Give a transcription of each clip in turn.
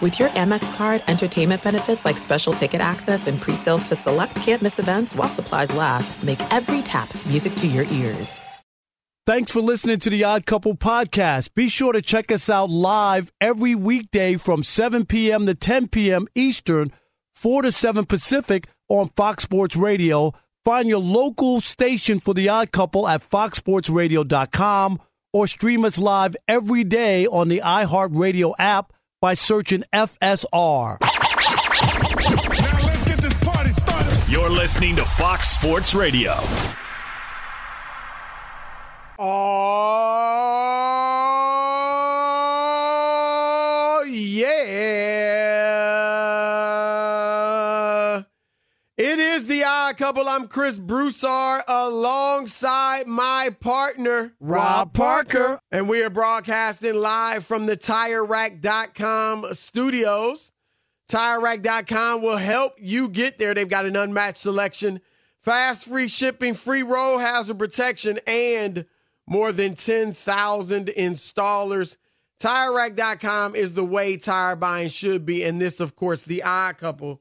With your Amex card, entertainment benefits like special ticket access and pre-sales to select campus events while supplies last, make every tap music to your ears. Thanks for listening to the Odd Couple podcast. Be sure to check us out live every weekday from 7 p.m. to 10 p.m. Eastern, 4 to 7 Pacific on Fox Sports Radio. Find your local station for the Odd Couple at foxsportsradio.com or stream us live every day on the iHeartRadio app by searching FSR. You're listening to Fox Sports Radio. Oh, couple. I'm Chris Broussard alongside my partner, Rob Parker. And we are broadcasting live from the TireRack.com studios. TireRack.com will help you get there. They've got an unmatched selection, fast, free shipping, free roll hazard protection, and more than 10,000 installers. TireRack.com is the way tire buying should be. And this, of course, the odd couple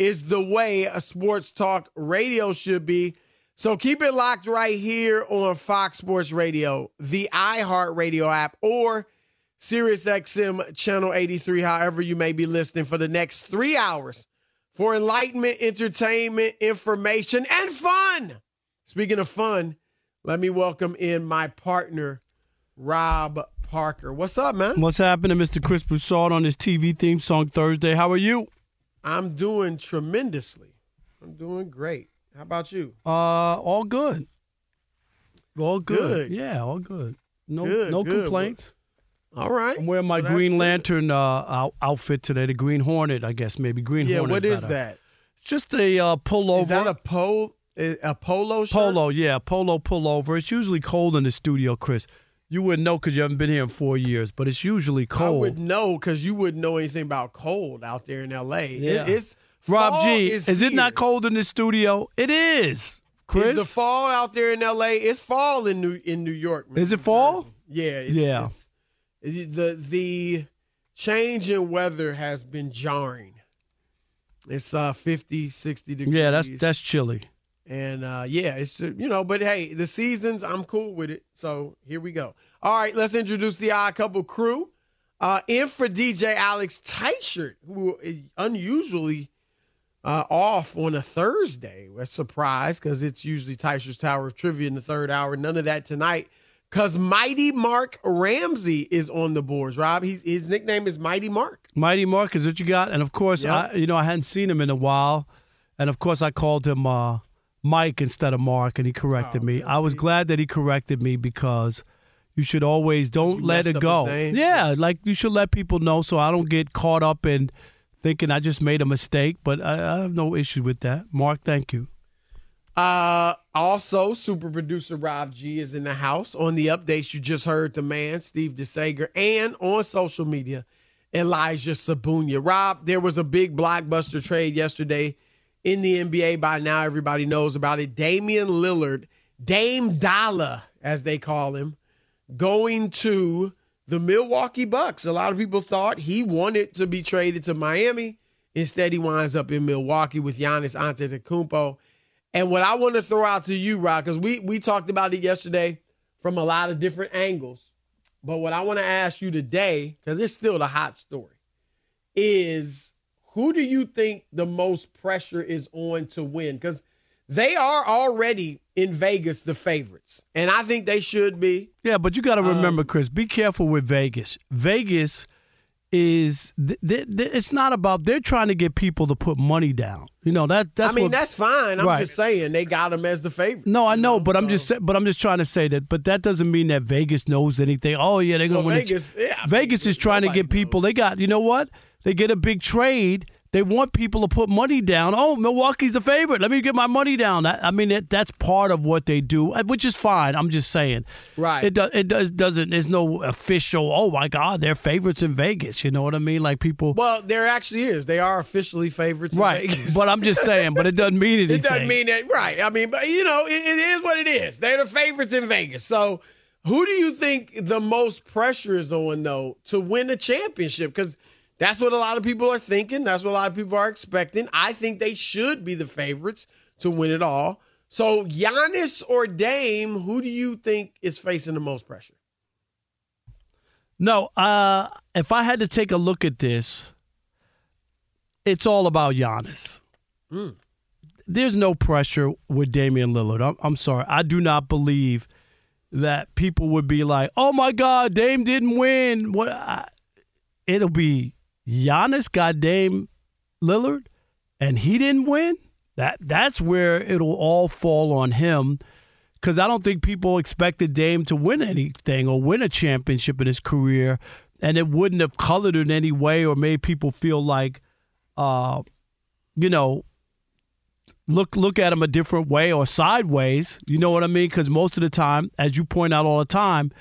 is the way a sports talk radio should be. So keep it locked right here on Fox Sports Radio, the iHeart Radio app, or SiriusXM Channel 83, however you may be listening for the next three hours for enlightenment, entertainment, information, and fun. Speaking of fun, let me welcome in my partner, Rob Parker. What's up, man? What's happening, Mr. Chris Broussard, on this TV theme song Thursday? How are you? I'm doing tremendously. I'm doing great. How about you? Uh, all good. All good. Good. Yeah, all good. No, Good, no good. complaints. All right. I'm wearing my Well, Green. Lantern uh, out- outfit today. The Green Hornet, I guess maybe Green Yeah, Hornet. what is that? Just a uh, pullover. Is that a pole? A polo shirt? polo? Yeah, polo pullover. It's usually cold in the studio, Chris. You wouldn't know because you haven't been here in four years, but it's usually cold. I would know because you wouldn't know anything about cold out there in L.A. It- Yeah. it's Rob G, Is, is, it not cold in the studio? It is. Chris, Is the fall out there in L.A. It's fall in New in New York. man. Is it fall? Yeah. It's, Yeah. It's, it- the the change in weather has been jarring. It's uh 50, 60 degrees. yeah, that's that's chilly. And uh, yeah, it's you know, but hey, the seasons, I'm cool with it. So here we go. All right, let's introduce the odd couple crew. Uh, in for DJ Alex Teichert, who is unusually uh, off on a Thursday. A surprise, because it's usually Teichert's Tower of Trivia in the third hour. None of that tonight because Mighty Mark Ramsey is on the boards. Rob, he's, his nickname is Mighty Mark. Mighty Mark is what you got, and of course, Yep. I you know I hadn't seen him in a while, and of course I called him uh, Mike instead of Mark, and he corrected Oh, me. I was glad that he corrected me because you should always don't You let it go. Yeah, like you should let people know so I don't get caught up in thinking I just made a mistake. But I, I have no issue with that. Mark, thank you. Uh, also, super producer Rob G is in the house. On the updates, you just heard the man, Steve DeSager, and on social media, Elijah Sabunia. Rob, there was a big blockbuster trade yesterday in the NBA. By now, everybody knows about it. Damian Lillard, Dame Dollar, as they call him, going to the Milwaukee Bucks. A lot of people thought he wanted to be traded to Miami. Instead, he winds up in Milwaukee with Giannis Antetokounmpo. And what I want to throw out to you, Rock, because we we talked about it yesterday. from a lot of different angles. But what I want to ask you today, because it's still the hot story, is who do you think the most pressure is on to win? Because they are already in Vegas the favorites, and I think they should be. Yeah, but you got to remember, um, Chris, be careful with Vegas. Vegas is th- th- th- it's not about they're trying to get people to put money down. You know that that's. I mean what, that's fine. I'm right. just saying they got them as the favorite. No, I know, but so. I'm just but I'm just trying to say that. But that doesn't mean that Vegas knows anything. Oh yeah, they're gonna well, win. Vegas, yeah, Vegas is trying to get people. Knows. They got you know what? They get a big trade they want people to put money down. Oh, Milwaukee's the favorite. Let me get my money down. I mean, it, that's part of what they do, uh, which is fine. I'm just saying. Right. It, do, it does doesn't. There's no official. Oh my God, they're favorites in Vegas. You know what I mean? Like people. Well, there actually is. They are officially favorites. Right. But I'm just saying. But it doesn't mean anything. it doesn't mean that. Right. I mean, but you know, it, it is what it is. They're the favorites in Vegas. So. Who do you think the most pressure is on though to win a championship? Because that's what a lot of people are thinking. That's what a lot of people are expecting. I think they should be the favorites to win it all. So, Giannis or Dame, who do you think is facing the most pressure? No, uh, if I had to take a look at this, it's all about Giannis. Mm. There's no pressure with Damian Lillard. I'm, I'm, sorry. I do not believe that people would be like, "Oh my God, Dame didn't win." What? I, it'll be Giannis got Dame Lillard and he didn't win, that that's where it'll all fall on him. Because I don't think people expected Dame to win anything or win a championship in his career, and it wouldn't have colored in any way or made people feel like, uh, you know, look look at him a different way or sideways. You know what I mean? Because most of the time, as you point out all the time,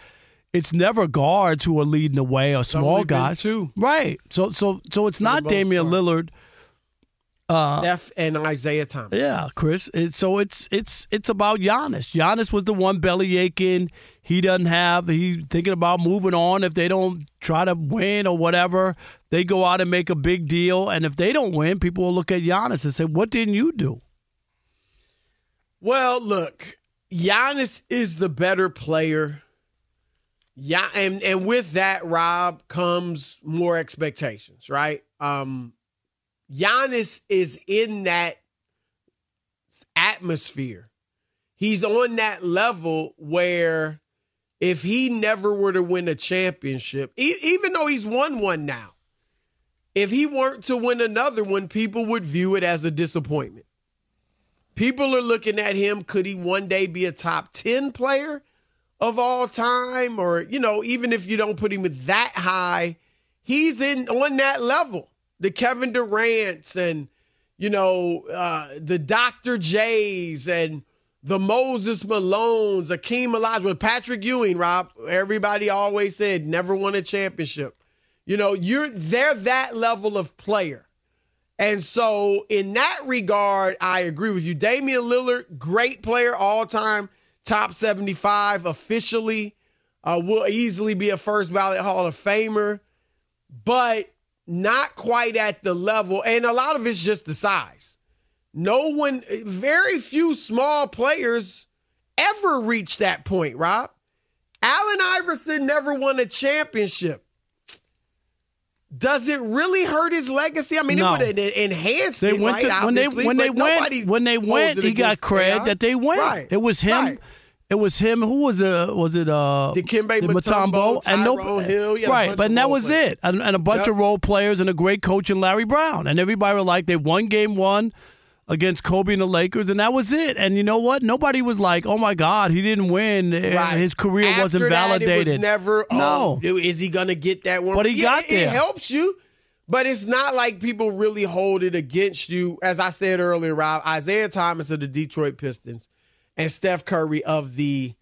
it's never guards who are leading the way or small guys. Too. Right. So so so it's not Damian part. Lillard. Uh, Steph and Isaiah Thomas. Yeah, Chris. It, so it's it's it's about Giannis. Giannis was the one belly aching. He doesn't have. He's thinking about moving on. If they don't try to win or whatever, they go out and make a big deal. And if they don't win, people will look at Giannis and say, "What didn't you do?" Well, look, Giannis is the better player yeah, and and with that, Rob comes more expectations, right? Um Giannis is in that atmosphere. He's on that level where if he never were to win a championship, e- even though he's won one now, if he weren't to win another one, people would view it as a disappointment. People are looking at him. Could he one day be a top 10 player? Of all time, or you know, even if you don't put him that high, he's in on that level. The Kevin Durant's and you know uh, the Dr. J's and the Moses Malones, Akeem Olajuwon, Patrick Ewing. Rob, everybody always said never won a championship. You know, you're they're that level of player. And so, in that regard, I agree with you. Damian Lillard, great player all time top 75 officially. Uh, will easily be a first ballot Hall of Famer, but not quite at the level. And a lot of it's just the size. No one, very few small players ever reach that point, Rob. Allen Iverson never won a championship. Does it really hurt his legacy? I mean, no. it would have enhanced they it, went right? To, when they when they went when they went, he got cred that they went. Right. It was him. Right. It was him. Who was it? Was it uh, Dikembe Mutombo, and no, Hill, right? But that was players. it, and, and, a bunch yep. of role players and a great coach in Larry Brown, and everybody were like, they won game one against Kobe and the Lakers, and that was it. And you know what? Nobody was like, "Oh my God, he didn't win. Right. His career After wasn't validated." That, was never. No, oh, is he gonna get that one? But he yeah, got it, there. It helps you. But it's not like people really hold it against you. As I said earlier, Rob, Isaiah Thomas of the Detroit Pistons and Steph Curry of the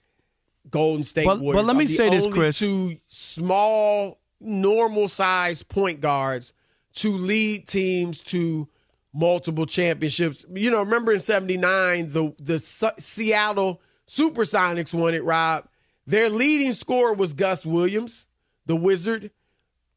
Golden State but, Warriors. But let me say this, Chris. Two small, normal size point guards to lead teams to multiple championships. You know, remember in 79, the, the Seattle Supersonics won it, Rob. Their leading scorer was Gus Williams, the Wizard.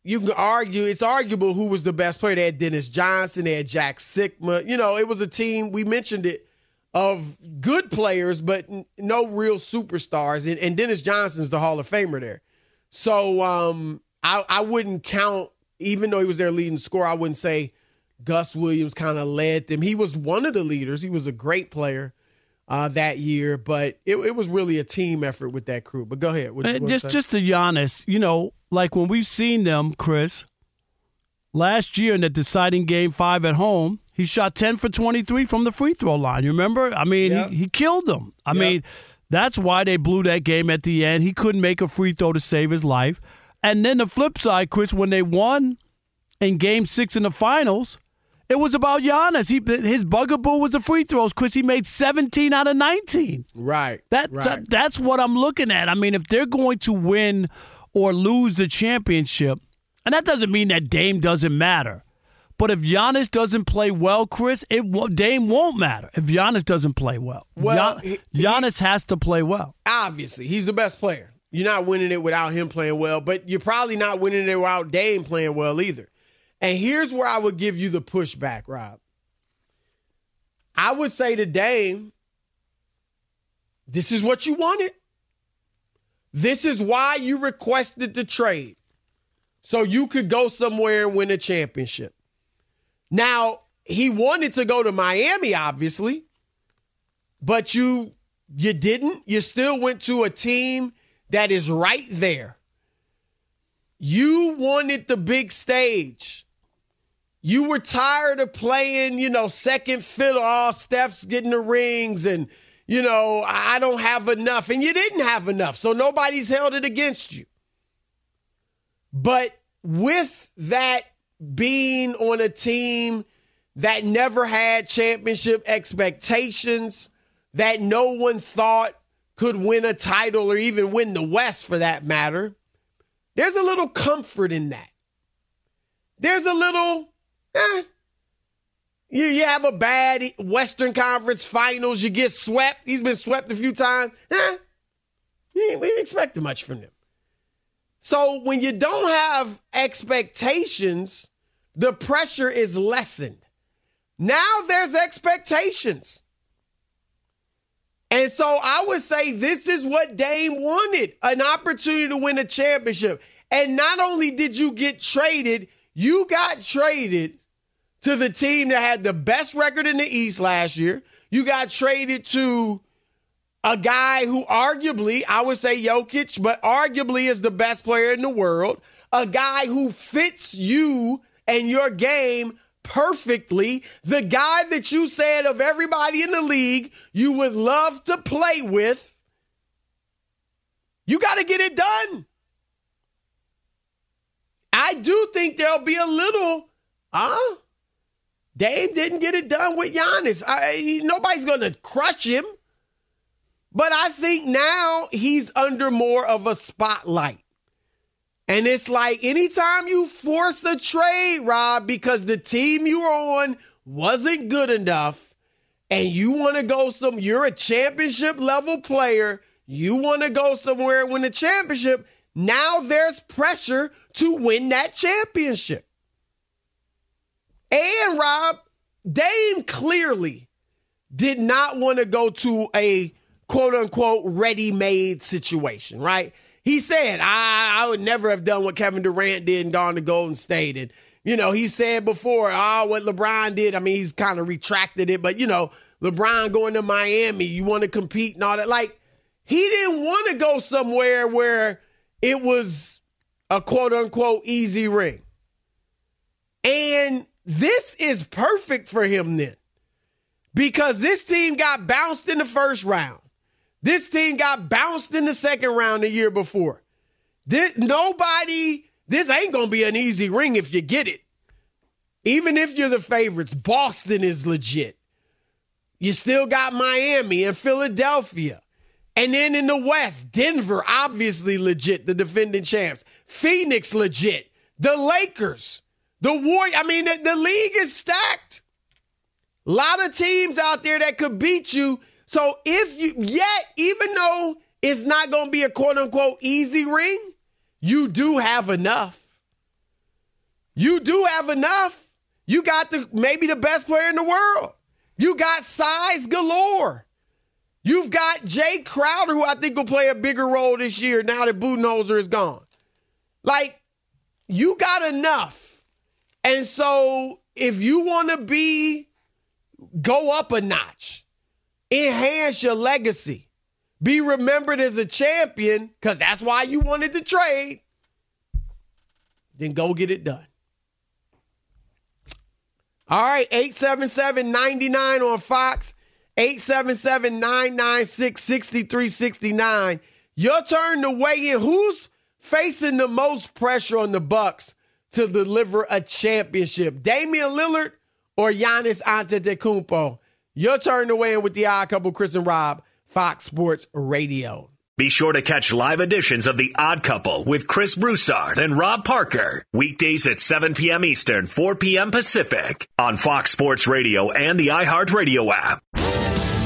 You can argue, it's arguable who was the best player. They had Dennis Johnson, they had Jack Sikma. You know, it was a team, we mentioned it of good players, but n- no real superstars. And, and Dennis Johnson's the Hall of Famer there. So um, I, I wouldn't count, even though he was their leading scorer, I wouldn't say Gus Williams kind of led them. He was one of the leaders. He was a great player uh, that year, but it, it, was really a team effort with that crew. But go ahead. What, what just just to Giannis, you know, like when we've seen them, Chris, last year in the deciding game five at home, he shot 10 for 23 from the free throw line. You remember? I mean, yep. he, he killed them. I yep. mean, that's why they blew that game at the end. He couldn't make a free throw to save his life. And then the flip side, Chris, when they won in game six in the finals, it was about Giannis. He, his bugaboo was the free throws. Chris, he made 17 out of 19. Right. That, right. that That's what I'm looking at. I mean, if they're going to win or lose the championship, and that doesn't mean that Dame doesn't matter. But if Giannis doesn't play well, Chris, it Dame won't matter if Giannis doesn't play well. Well, Gian, he, Giannis has to play well. Obviously, he's the best player. You're not winning it without him playing well, but you're probably not winning it without Dame playing well either. And here's where I would give you the pushback, Rob. I would say to Dame, this is what you wanted. This is why you requested the trade. So you could go somewhere and win a championship. Now, he wanted to go to Miami, obviously, but you you didn't. You still went to a team that is right there. You wanted the big stage. You were tired of playing, you know, second fiddle. All oh, Steph's getting the rings, and you know, I don't have enough, and you didn't have enough, so nobody's held it against you. But with that being on a team that never had championship expectations, that no one thought could win a title or even win the West for that matter, there's a little comfort in that. There's a little, eh, you, you have a bad Western Conference finals, you get swept. He's been swept a few times. Eh, we didn't expect much from them. So when you don't have expectations, the pressure is lessened. Now there's expectations. And so I would say this is what Dame wanted an opportunity to win a championship. And not only did you get traded, you got traded to the team that had the best record in the East last year. You got traded to a guy who arguably, I would say Jokic, but arguably is the best player in the world, a guy who fits you and your game perfectly, the guy that you said of everybody in the league you would love to play with. You got to get it done. I do think there'll be a little, huh? Dame didn't get it done with Giannis. I, nobody's going to crush him. But I think now he's under more of a spotlight. And it's like anytime you force a trade, Rob, because the team you were on wasn't good enough, and you want to go some, you're a championship level player, you want to go somewhere and win a championship. Now there's pressure to win that championship. And Rob, Dame clearly did not want to go to a quote unquote ready made situation, right? He said, I, I would never have done what Kevin Durant did and gone to Golden State. And, you know, he said before, oh, what LeBron did, I mean, he's kind of retracted it, but, you know, LeBron going to Miami, you want to compete and all that. Like, he didn't want to go somewhere where it was a quote unquote easy ring. And this is perfect for him then because this team got bounced in the first round. This team got bounced in the second round the year before. This, nobody, this ain't going to be an easy ring if you get it. Even if you're the favorites, Boston is legit. You still got Miami and Philadelphia. And then in the West, Denver, obviously legit, the defending champs. Phoenix, legit. The Lakers, the Warriors. I mean, the, the league is stacked. A lot of teams out there that could beat you so if you yet, even though it's not going to be a quote unquote easy ring, you do have enough. You do have enough. You got the maybe the best player in the world. You got size galore. You've got Jae Crowder, who I think will play a bigger role this year now that Budenholzer is gone. Like, you got enough. And so if you want to be, go up a notch, enhance your legacy, be remembered as a champion, because that's why you wanted to trade, then go get it done. All right, 877 99 on Fox, 877 996 6369. Your turn to weigh in. Who's facing the most pressure on the Bucks to deliver a championship? Damian Lillard or Giannis Antetokounmpo? Your turn to weigh in with the odd couple, Chris and Rob, Fox Sports Radio. Be sure to catch live editions of The Odd Couple with Chris Broussard and Rob Parker. Weekdays at 7 p.m. Eastern, 4 p.m. Pacific on Fox Sports Radio and the iHeartRadio app.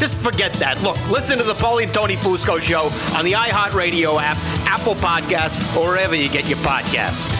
Just forget that. Look, listen to the Paulie and Tony Fusco show on the iHeartRadio app, Apple Podcasts, or wherever you get your podcasts.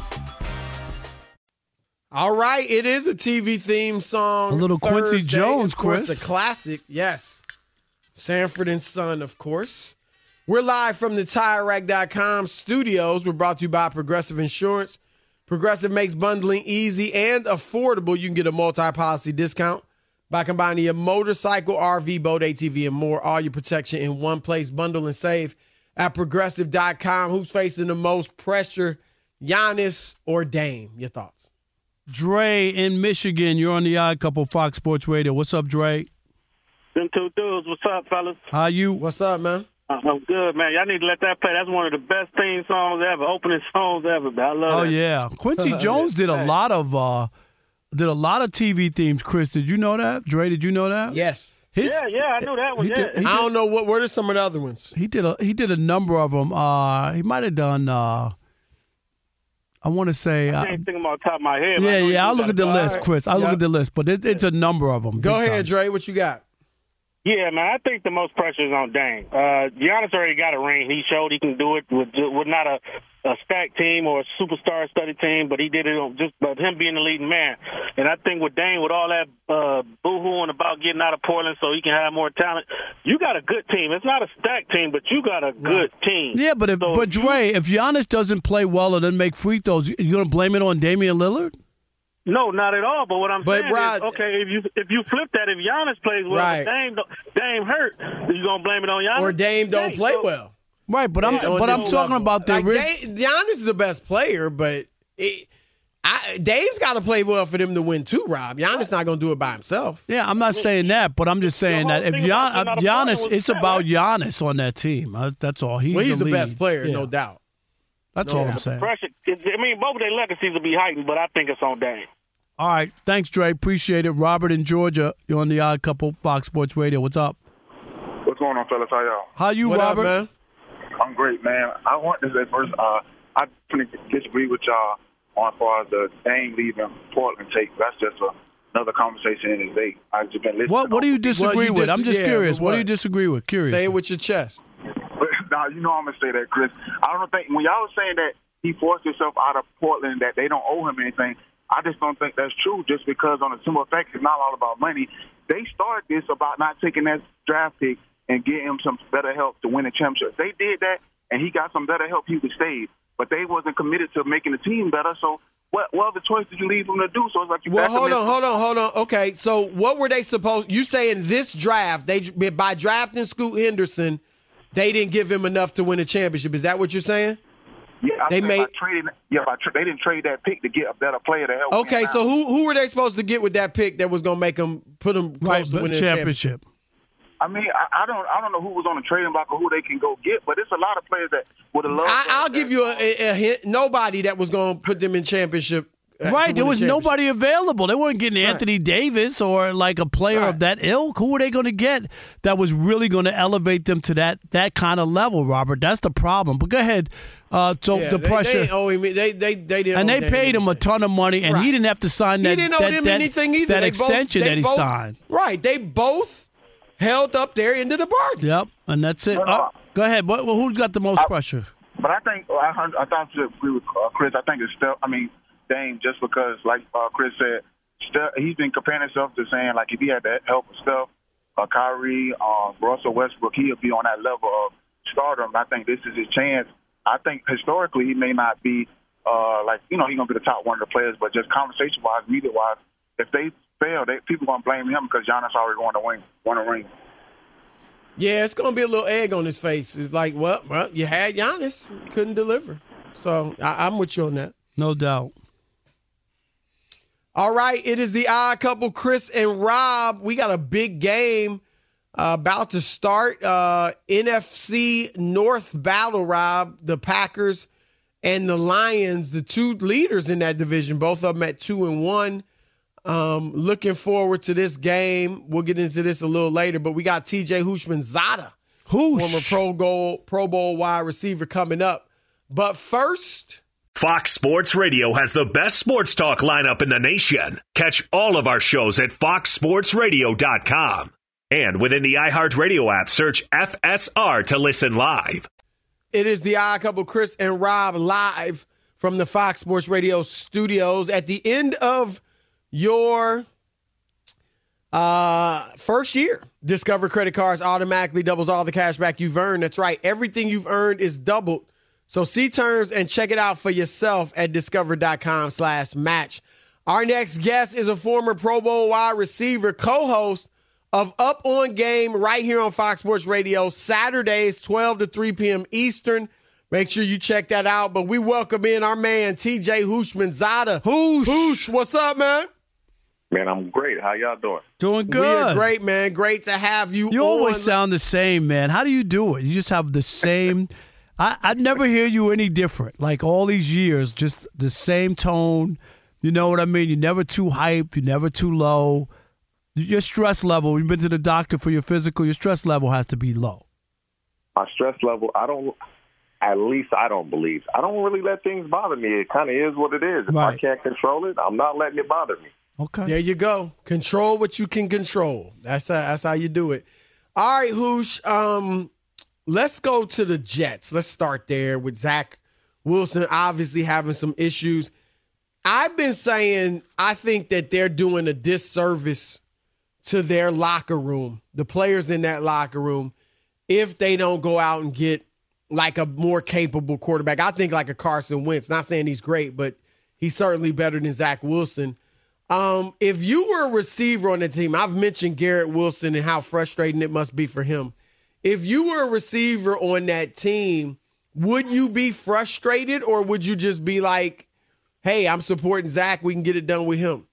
All right, it is a TV theme song. A little Quincy Thursday, Jones, of course, Chris. a classic. Yes, Sanford and Son, of course. We're live from the TireRack.com studios. We're brought to you by Progressive Insurance. Progressive makes bundling easy and affordable. You can get a multi-policy discount by combining your motorcycle, RV, boat, ATV, and more. All your protection in one place. Bundle and save. at progressive.com. Who's facing the most pressure, Giannis or Dame? Your thoughts? Dre in Michigan. You're on the Odd Couple Fox Sports Radio. What's up, Dre? Them two dudes. What's up, fellas? How you? What's up, man? I'm good, man. Y'all need to let that play. That's one of the best theme songs ever, opening songs ever. Man. I love it. Oh that. yeah, Quincy Jones did a lot of uh did a lot of TV themes. Chris, did you know that? Dre, did you know that? Yes. His- Yeah, yeah, I knew that one. he Yeah. did- he I did- don't know what. What are some of the other ones? He did a he did a number of them. Uh, he might have done. Uh, I want to say. I Uh, can't think of them off top of my head. but I yeah, yeah. I'll look at the list, right. Chris. I'll look at the list, but it, it's a number of them. Go ahead, time. Dre. What you got? Yeah, man. I think the most pressure is on Dame. Uh, Giannis already got a ring. He showed he can do it with with not a, a stacked team or a superstar studded team, but he did it on just but him being the leading man. And I think with Dame, with all that uh, boohooing about getting out of Portland so he can have more talent, you got a good team. It's not a stacked team, but you got a good team. Yeah, but if So but Dre, if Giannis doesn't play well or doesn't make free throws, you gonna blame it on Damian Lillard? No, not at all. But what I'm But saying Rod- is, okay, if you if you flip that, if Giannis plays well, Right. Dame don't- Dame hurt, you gonna blame it on Giannis Or Dame don't play so- well. Right, but I'm On but I'm talking level. about the like rich. Dame, Giannis is the best player, but it, I, Dame's got to play well for them to win too. Rob, Giannis not going to do it by himself. Yeah, I'm not saying that, but I'm just saying that if thing Gian, being Giannis, it's that, about right? Giannis on that team. Uh, That's all. He's well, he's the, lead. best player, Yeah. no doubt. That's No all I'm saying. Pressure. I mean, both their legacies will be heightened, but I think it's on Dame. All right, thanks, Dre. Appreciate it. Robert in Georgia, you're on the Odd Couple Fox Sports Radio. What's up? What's going on, fellas? How y'all? How you, what Robert? up, man? I'm great, man. I want to say first, uh, I couldn't disagree with y'all on far as the Dame leaving Portland take. That's just a, another conversation in the day. I've just been listening. What What do you disagree you with? dis- I'm just yeah, curious. but What? do you disagree with? Curious. Say it with your chest. now you know I'm gonna say that, Chris. I don't think when y'all was saying that he forced himself out of Portland, that they don't owe him anything. I just don't think that's true. Just because on a simple fact, it's not all about money. They started this about not taking that draft pick and get him some better help to win a championship. If they did that, and he got some better help, he would stay. But they wasn't committed to making the team better. So what? What other choice did you leave them to do? So it's like you. Well, hold on, hold on, hold on. Okay, so what were they supposed? You saying this draft? They by drafting Scoot Henderson, they didn't give him enough to win a championship. Is that what you're saying? Yeah, I they made- by trading. Yeah, by tra- they didn't trade that pick to get a better player to help. Okay, so now. who who were they supposed to get with that pick that was going to make them put them close right, to but winning a championship? championship. I mean, I, I don't, I don't know who was on the trading block or who they can go get, but it's a lot of players that would have loved. I, I'll that- give you a, a, a hint. Nobody that was going to put them in championship. uh, Right, there was nobody available. They weren't getting Anthony Davis or like a player Right. of that ilk. Who were they going to get that was really going to elevate them to that that kind of level, Robert? That's the problem. But go ahead. Uh, so Yeah, the they, pressure, They, didn't owe him, they, they, they didn't and they Dame paid him a ton of money, and Right. he didn't have to sign that. He that. didn't owe that, them that- anything either. That They extension they that he both- signed. Right, they both held up their end of the bargain. Yep, and that's it. No, no. Uh, go ahead. What, well, who's got the most pressure? But I think I, heard- I thought you agree with uh, Chris. I think it's still. I mean, Dame, just because, like uh, Chris said, Steph, he's been comparing himself to saying like if he had that help with Steph, uh, Kyrie, uh, Russell Westbrook, he'll be on that level of stardom. I think this is his chance. I think historically he may not be uh, like you know he's gonna be the top one of the players, but just conversation wise, media wise, if they fail, they people gonna blame him because Giannis already won the win, won a ring. Yeah, it's gonna be a little egg on his face. It's like, well, well, you had Giannis, couldn't deliver. So I, I'm with you on that. No doubt. All right, it is the odd couple, Chris and Rob. We got a big game uh, about to start. Uh, NFC North battle, Rob. The Packers and the Lions, the two leaders in that division, both of them at two and one. Um, looking forward to this game. We'll get into this a little later, but we got TJ Houshmandzadeh, Who's former Pro Bowl Pro Bowl wide receiver, coming up. But first, Fox Sports Radio has the best sports talk lineup in the nation. Catch all of our shows at foxsportsradio.com. And within the iHeartRadio app, search FSR to listen live. It is the odd couple, Chris and Rob, live from the Fox Sports Radio studios. At the end of your uh, first year, Discover credit cards automatically doubles all the cash back you've earned. That's right. Everything you've earned is doubled. So see terms and check it out for yourself at discover.com slash match. Our next guest is a former Pro Bowl wide receiver, co-host of Up on Game right here on Fox Sports Radio, Saturdays, 12 to 3 p.m. Eastern. Make sure you check that out. But we welcome in our man, TJ Houshmandzadeh. Hoosh. Hoosh, what's up, man? Man, I'm great. How y'all doing? Doing good. We are great, man. Great to have you. You on. always sound the same, man. How do you do it? You just have the same. I I never hear you any different. Like all these years, just the same tone. You know what I mean? You're never too hype. You're never too low. Your stress level. You've been to the doctor for your physical. Your stress level has to be low. My stress level, I don't. At least I don't believe. I don't really let things bother me. It kind of is what it is. If I can't control it, I'm not letting it bother me. Okay. There you go. Control what you can control. That's how, that's how you do it. All right, Hoosh. Um, let's go to the Jets. Let's start there with Zach Wilson obviously having some issues. I've been saying I think that they're doing a disservice to their locker room, the players in that locker room, if they don't go out and get like a more capable quarterback. I think like a Carson Wentz. Not saying he's great, but he's certainly better than Zach Wilson. Um, if you were a receiver on the team, I've mentioned Garrett Wilson and how frustrating it must be for him. If you were a receiver on that team, would you be frustrated or would you just be like, hey, I'm supporting Zach. We can get it done with him?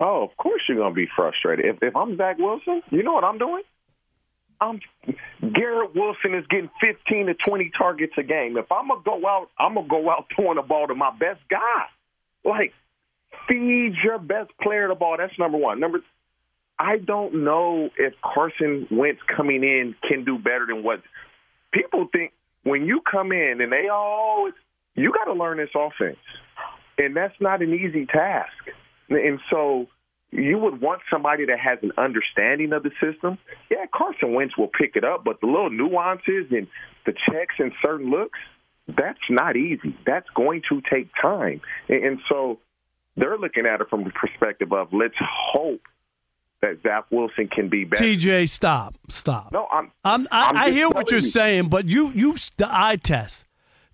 Oh, of course you're gonna be frustrated. If if I'm Zach Wilson, you know what I'm doing? I'm Garrett Wilson is getting 15 to 20 targets a game. If I'm gonna go out, I'm gonna go out throwing the ball to my best guy. Like, feed your best player the ball. That's number one. Number, I don't know if Carson Wentz coming in can do better than what people think. When you come in and they always, you got to learn this offense, and that's not an easy task. And so you would want somebody that has an understanding of the system. Yeah, Carson Wentz will pick it up, but the little nuances and the checks and certain looks, that's not easy. That's going to take time. And, and so they're looking at it from the perspective of let's hope that Zach Wilson can be better. TJ, stop, stop. No, I'm. I'm I, I'm I hear what you're you. saying, but you you the eye test.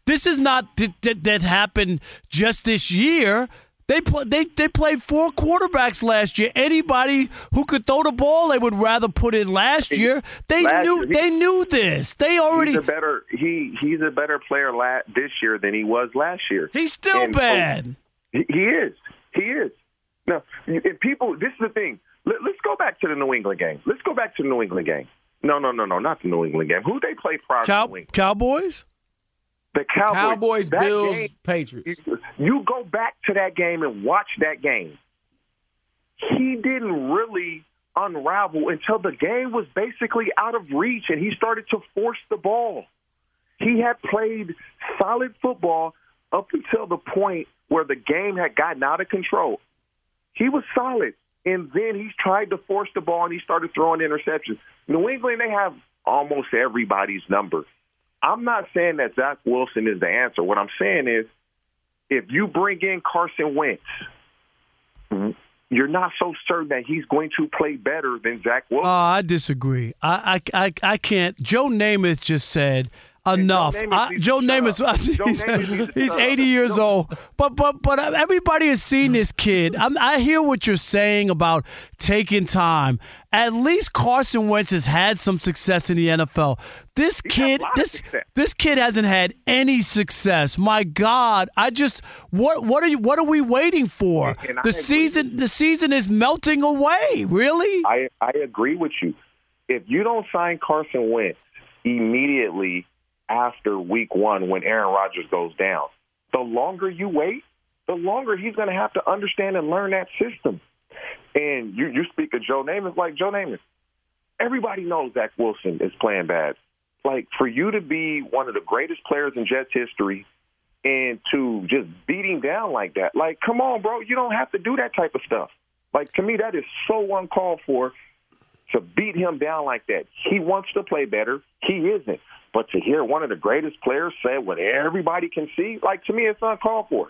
This is not that, that, that happened just this year. They play, they they played four quarterbacks last year. Anybody who could throw the ball, they would rather put in last year. They Last knew year, he- they knew this. They already He's a better he he's a better player la- this year than he was last year. he's still And bad. He, he is. He is. Now, if people, this is the thing. Let, let's go back to the New England game. Let's go back to the New England game. No, no, no, no, not the New England game. Who they play prior Cow- to New England? Cowboys. The Cowboys. Cowboys, Bills, game- Patriots. you go back to that game and watch that game. He didn't really unravel until the game was basically out of reach and he started to force the ball. He had played solid football up until the point where the game had gotten out of control. He was solid. And then he tried to force the ball and he started throwing interceptions. New England, they have almost everybody's number. I'm not saying that Zach Wilson is the answer. What I'm saying is if you bring in Carson Wentz, you're not so certain that he's going to play better than Zach Oh, Wilson. Uh, I disagree. I, I, I, I can't. Joe Namath just said enough. Namath Joe Namath. Joe he's, Namath he's 80 years old. But but but everybody has seen this kid. I'm, I hear what you're saying about taking time. At least Carson Wentz has had some success in the NFL. This kid, a lot of this this kid hasn't had any success. My God, I just what what are you what are we waiting for? And- and I the agree season the season is melting away. Really? I, I agree with you. If you don't sign Carson Wentz immediately after week one when Aaron Rodgers goes down, the longer you wait, the longer he's going to have to understand and learn that system. And you, you speak of Joe Namath, like Joe Namath. Everybody knows Zach Wilson is playing bad. Like for you to be one of the greatest players in Jets history and to just beat him down like that, like come on, bro, you don't have to do that type of stuff. Like to me, that is so uncalled for to beat him down like that. He wants to play better. He isn't. But to hear one of the greatest players say what everybody can see, like to me, it's uncalled for.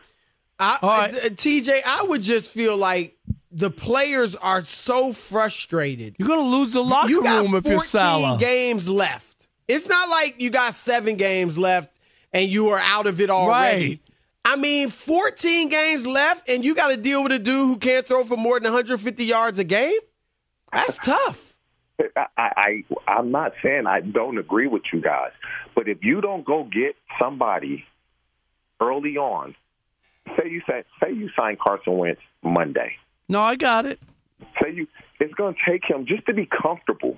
I, All right. uh, TJ, I would just feel like the players are so frustrated. You're gonna lose the locker you room if you're 14 Saleh. games left. It's not like you got seven games left and you are out of it already. Right. I mean, 14 games left and you got to deal with a dude who can't throw for more than 150 yards a game? That's tough. I, I I'm not saying I don't agree with you guys, but if you don't go get somebody early on, say you say say you sign Carson Wentz Monday. No, I got it. Say you it's going to take him just to be comfortable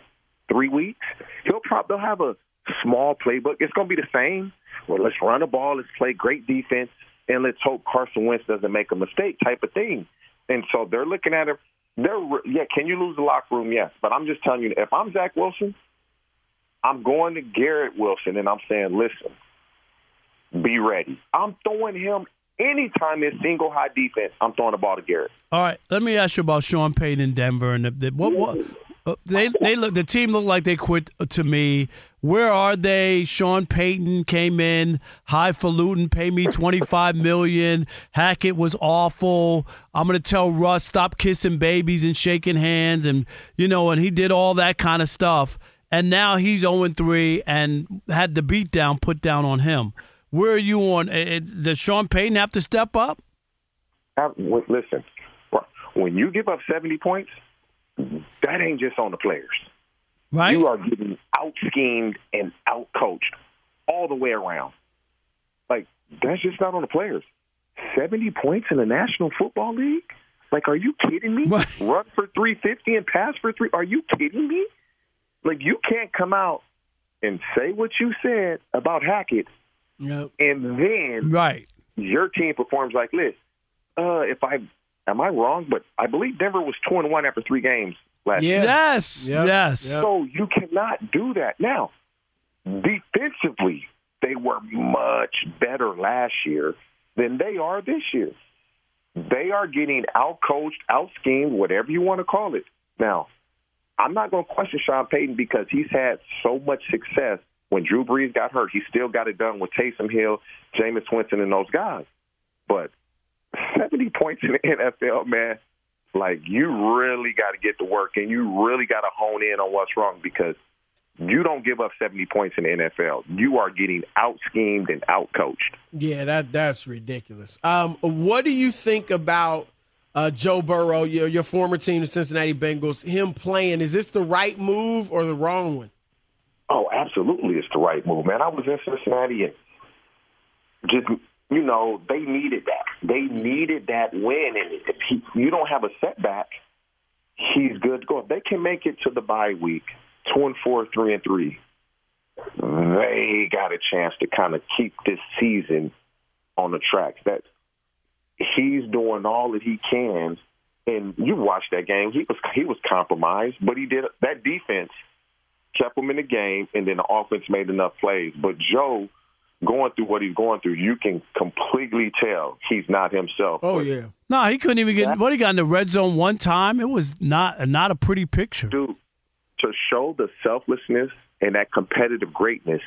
three weeks. He'll probably they'll have a small playbook. It's going to be the same. Well, let's run the ball, let's play great defense, and let's hope Carson Wentz doesn't make a mistake type of thing. And so they're looking at him. They're yeah. Can you lose the locker room? Yes, but I'm just telling you, if I'm Zach Wilson, I'm going to Garrett Wilson, and I'm saying, listen, be ready. I'm throwing him anytime it's single high defense. I'm throwing the ball to Garrett. All right, let me ask you about Sean Payton in Denver and the, the, what what. Uh, they they look the team looked like they quit uh, to me. Where are they? Sean Payton came in highfalutin, pay me twenty five million. Hackett was awful. I'm gonna tell Russ stop kissing babies and shaking hands, and you know, and he did all that kind of stuff. And now he's oh zero three and had the beat down put down on him. Where are you on? Uh, uh, does Sean Payton have to step up? Listen, when you give up seventy points that ain't just on the players. Right. You are getting out schemed and out coached all the way around. Like, that's just not on the players. 70 points in the National Football League? Like, are you kidding me? What? Run for 350 and pass for three. Are you kidding me? Like, you can't come out and say what you said about Hackett, yep. and then right your team performs like this. Uh, if I Am I wrong? But I believe Denver was two and one after three games last yeah. year. Yes, yep. yes. So you cannot do that. Now, defensively, they were much better last year than they are this year. They are getting out coached, out schemed, whatever you want to call it. Now, I'm not going to question Sean Payton because he's had so much success. When Drew Brees got hurt, he still got it done with Taysom Hill, Jameis Winston, and those guys. But 70 points in the NFL, man, like you really got to get to work and you really got to hone in on what's wrong because you don't give up 70 points in the NFL. You are getting out schemed and out coached. Yeah, that that's ridiculous. Um, what do you think about uh, Joe Burrow, your, your former team, the Cincinnati Bengals, him playing? Is this the right move or the wrong one? Oh, absolutely, it's the right move, man. I was in Cincinnati and just you know, they needed that. They needed that win, and if he, you don't have a setback, he's good to go. If they can make it to the bye week, two and four, three and three, they got a chance to kind of keep this season on the tracks. That he's doing all that he can, and you watched that game. He was he was compromised, but he did that defense kept him in the game, and then the offense made enough plays. But Joe going through what he's going through, you can completely tell he's not himself. Oh yeah. No, he couldn't even get. What he got in the red zone one time? It was not not a pretty picture. Dude, to show the selflessness and that competitive greatness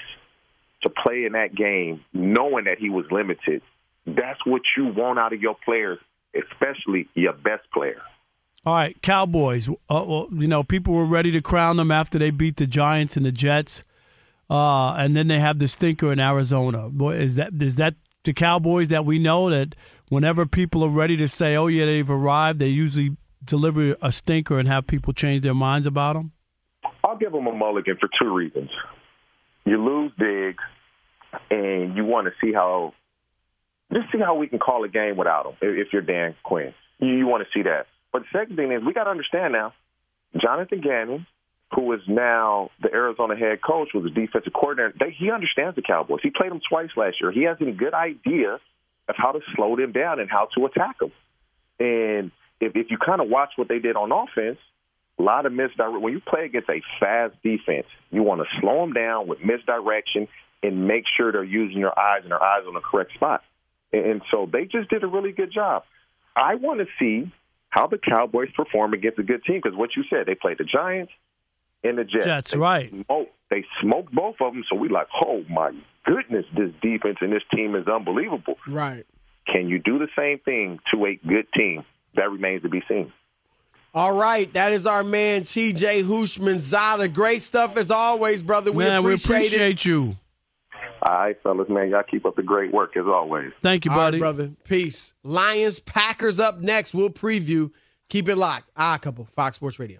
to play in that game, knowing that he was limited, that's what you want out of your players, especially your best player. All right, Cowboys. Uh, well, you know, people were ready to crown them after they beat the Giants and the Jets. Uh, and then they have the stinker in Arizona. Boy, is that is that the Cowboys that we know that whenever people are ready to say, "Oh yeah, they've arrived," they usually deliver a stinker and have people change their minds about them? I'll give them a mulligan for two reasons. You lose big, and you want to see how just see how we can call a game without him. If you're Dan Quinn, you, you want to see that. But the second thing is we got to understand now, Jonathan Gannon who is now the Arizona head coach, was a defensive coordinator. They, he understands the Cowboys. He played them twice last year. He has a good idea of how to slow them down and how to attack them. And if, if you kind of watch what they did on offense, a lot of misdirect. When you play against a fast defense, you want to slow them down with misdirection and make sure they're using their eyes and their eyes on the correct spot. And, and so they just did a really good job. I want to see how the Cowboys perform against a good team because what you said, they played the Giants, and the Jets. Jets, they right. Smoked, they smoked both of them, so we like, oh my goodness, this defense and this team is unbelievable. Right. Can you do the same thing to a good team? That remains to be seen. All right, that is our man TJ Houshmandzadeh. Great stuff as always, brother. We man, appreciate, we appreciate it. you. All right, fellas, man, y'all keep up the great work as always. Thank you, buddy, brother. Peace. Lions Packers up next. We'll preview. Keep it locked. Ah, couple Fox Sports Radio.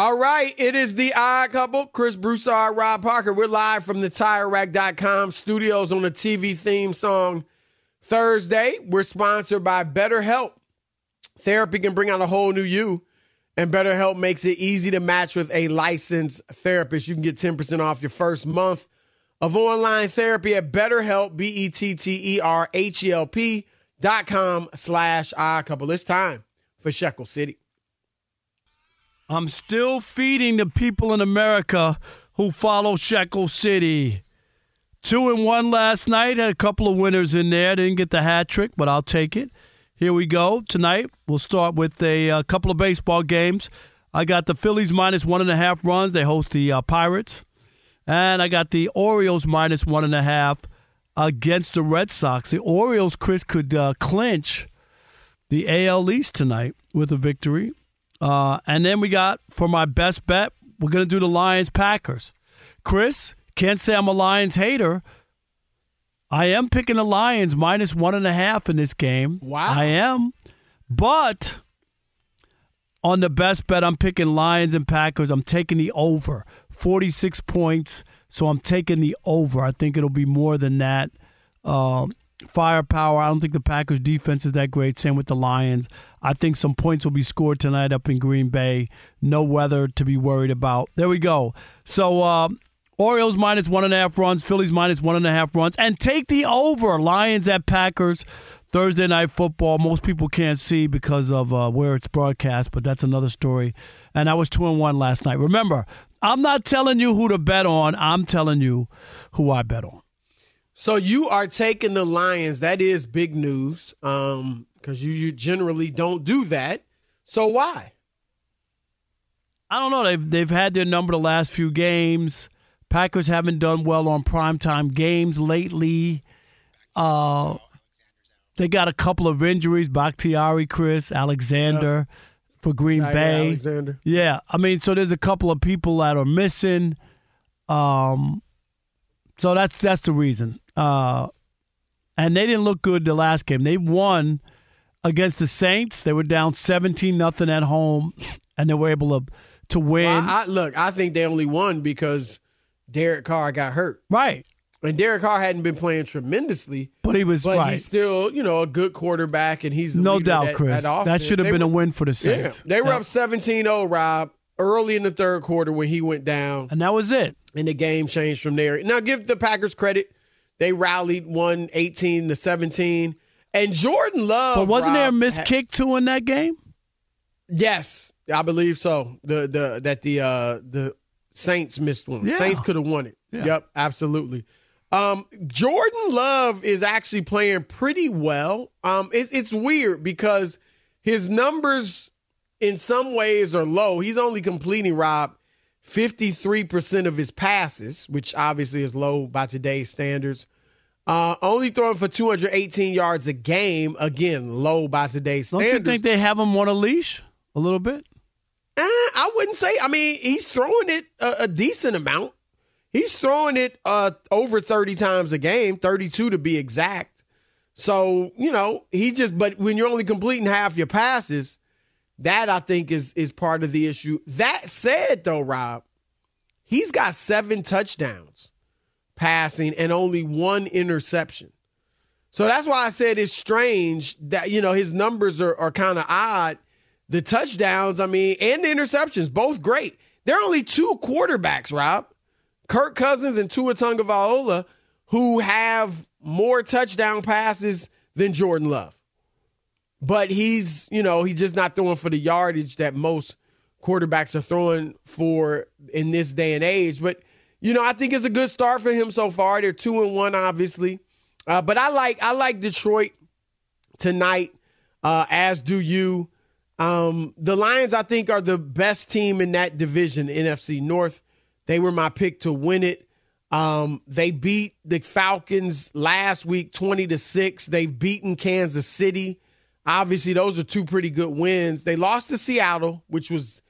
All right, it is the odd couple, Chris Broussard, Rob Parker. We're live from the TireRack.com studios on the TV theme song Thursday. We're sponsored by BetterHelp. Therapy can bring out a whole new you, and BetterHelp makes it easy to match with a licensed therapist. You can get 10% off your first month of online therapy at BetterHelp, B-E-T-T-E-R-H-E-L-P dot com slash odd couple. It's time for Shekel City. I'm still feeding the people in America who follow Shekel City. Two and one last night. Had a couple of winners in there. Didn't get the hat trick, but I'll take it. Here we go. Tonight, we'll start with a, a couple of baseball games. I got the Phillies minus one and a half runs. They host the uh, Pirates. And I got the Orioles minus one and a half against the Red Sox. The Orioles, Chris, could uh, clinch the AL East tonight with a victory. Uh, and then we got for my best bet, we're going to do the Lions Packers. Chris, can't say I'm a Lions hater. I am picking the Lions minus one and a half in this game. Wow. I am. But on the best bet, I'm picking Lions and Packers. I'm taking the over 46 points. So I'm taking the over. I think it'll be more than that. Um, firepower. I don't think the Packers defense is that great. Same with the Lions. I think some points will be scored tonight up in Green Bay. No weather to be worried about. There we go. So uh, Orioles minus one and a half runs, Phillies minus one and a half runs, and take the over. Lions at Packers. Thursday night football. Most people can't see because of uh, where it's broadcast, but that's another story. And I was two and one last night. Remember, I'm not telling you who to bet on. I'm telling you who I bet on. So you are taking the Lions. That is big news um, because you, you generally don't do that. So why? I don't know. They've they've had their number the last few games. Packers haven't done well on primetime games lately. Uh, they got a couple of injuries. Bakhtiari, Chris, Alexander for Green Bay. Alexander. Yeah, I mean, so there's a couple of people that are missing. Um, so that's that's the reason. Uh, and they didn't look good the last game. They won against the Saints. They were down 17 nothing at home, and they were able to to win. Well, I, I, look, I think they only won because Derek Carr got hurt. right. And Derek Carr hadn't been playing tremendously, But he was but right. he's still, you know, a good quarterback, and he's the No doubt, that, Chris. That, That should have They been a win for the Yeah, Saints. they were Yeah. up 17-0, Rob, early in the third quarter when he went down, and that was it. and the game changed from there. Now, give the Packers credit; they rallied, won 18 to 17, and Jordan Love. But wasn't there a missed kick too in that game? Yes, I believe so. The the that the uh the Saints missed one. Yeah. Saints could have won it. Yeah. Yep, absolutely. Um, Jordan Love is actually playing pretty well. Um, it's it's weird because his numbers in some ways are low. He's only completing Rob fifty three percent of his passes, which obviously is low by today's standards. Uh, only throwing for 218 yards a game. Again, low by today's standards. Don't you think they have him on a leash a little bit? Eh, I wouldn't say. I mean, he's throwing it a, a decent amount. He's throwing it uh, over 30 times a game, 32 to be exact. So, you know, he just but when you're only completing half your passes, that I think is is part of the issue. That said though, Rob, he's got 7 touchdowns passing and only one interception. So that's why I said it's strange that you know his numbers are, are kind of odd. The touchdowns, I mean, and the interceptions, both great. There are only two quarterbacks, Rob, Kirk Cousins and Tua Tagovailoa, who have more touchdown passes than Jordan Love. But he's, you know, he's just not throwing for the yardage that most quarterbacks are throwing for in this day and age. But you know, I think it's a good start for him so far. They're two and one, obviously. Uh, but I like I like Detroit tonight, uh, as do you. Um, the Lions, I think, are the best team in that division, NFC North. They were my pick to win it. Um, they beat the Falcons last week 20 to 6. They've beaten Kansas City. Obviously, those are two pretty good wins. They lost to Seattle, which was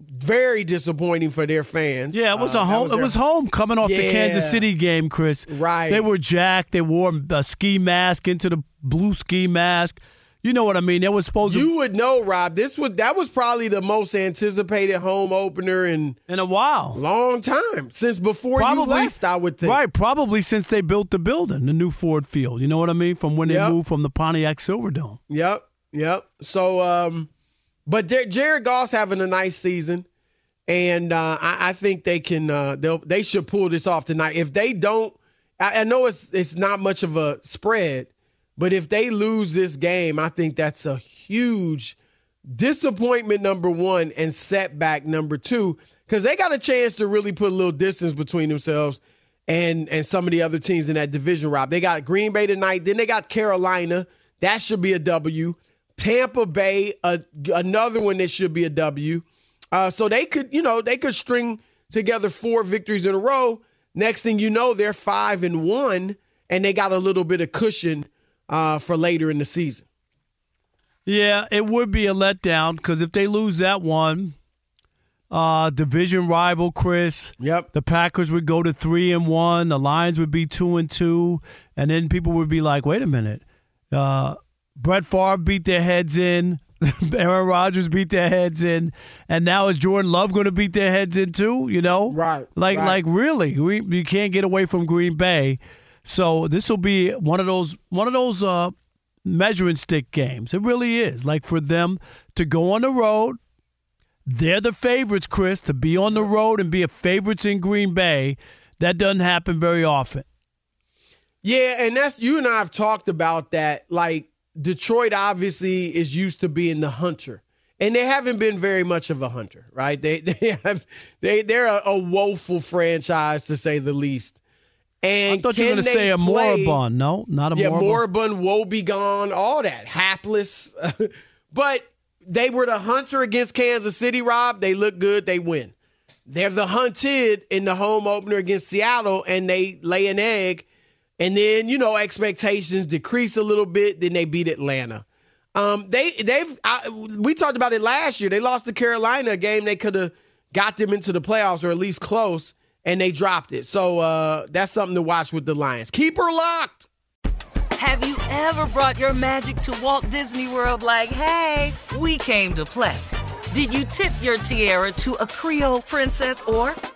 very disappointing for their fans. Yeah, it was Uh, a home. their- it was home coming off the Kansas City game, Chris. Right. They were jacked. They wore a ski mask into the blue ski mask. You know what I mean? They were supposed to You would know, Rob. This was that was probably the most anticipated home opener in in a while, long time since before you left. I would think. Right, probably since they built the building, the new Ford Field. You know what I mean? From when they Yep. moved from the Pontiac Silverdome. Yep, yep. So, um, but Jar- Jared Goff's having a nice season, and uh, I, I think they can. Uh, they they should pull this off tonight. If they don't, I, I know it's it's not much of a spread, but if they lose this game, I think that's a huge disappointment number one and setback number two because they got a chance to really put a little distance between themselves and and some of the other teams in that division. Rob, they got Green Bay tonight. Then they got Carolina. That should be a W. Tampa Bay, a, another one that should be a W. Uh, so they could, you know, they could string together four victories in a row. Next thing you know, they're five and one, and they got a little bit of cushion uh, for later in the season. Yeah, it would be a letdown because if they lose that one, uh, division rival Chris. Yep. The Packers would go to three and one. The Lions would be two and two, and then people would be like, "Wait a minute, uh, Brett Favre beat their heads in." Aaron Rodgers beat their heads in, and now is Jordan Love going to beat their heads in too? You know, right? Like, right. like really, we you can't get away from Green Bay. So this will be one of those one of those uh, measuring stick games. It really is. Like for them to go on the road, they're the favorites, Chris. To be on the road and be a favorites in Green Bay, that doesn't happen very often. Yeah, and that's you and I have talked about that. Like Detroit obviously is used to being the hunter. And they haven't been very much of a hunter, right? They they have they they're a, a woeful franchise to say the least. And I thought you were going to say a play- moribund. No, not a yeah, moribund. moribund, woe be gone, all that, hapless. but they were the hunter against Kansas City, Rob. They look good, they win. They're the hunted in the home opener against Seattle, and they lay an egg. And then, you know, expectations decrease a little bit. Then they beat Atlanta. Um, they they've I, we talked about it last year. They lost to Carolina, a game they could have got them into the playoffs or at least close, and they dropped it. So uh, that's something to watch with the Lions. Keep her locked. Have you ever brought your magic to Walt Disney World like, hey, we came to play? Did you tip your tiara to a Creole princess or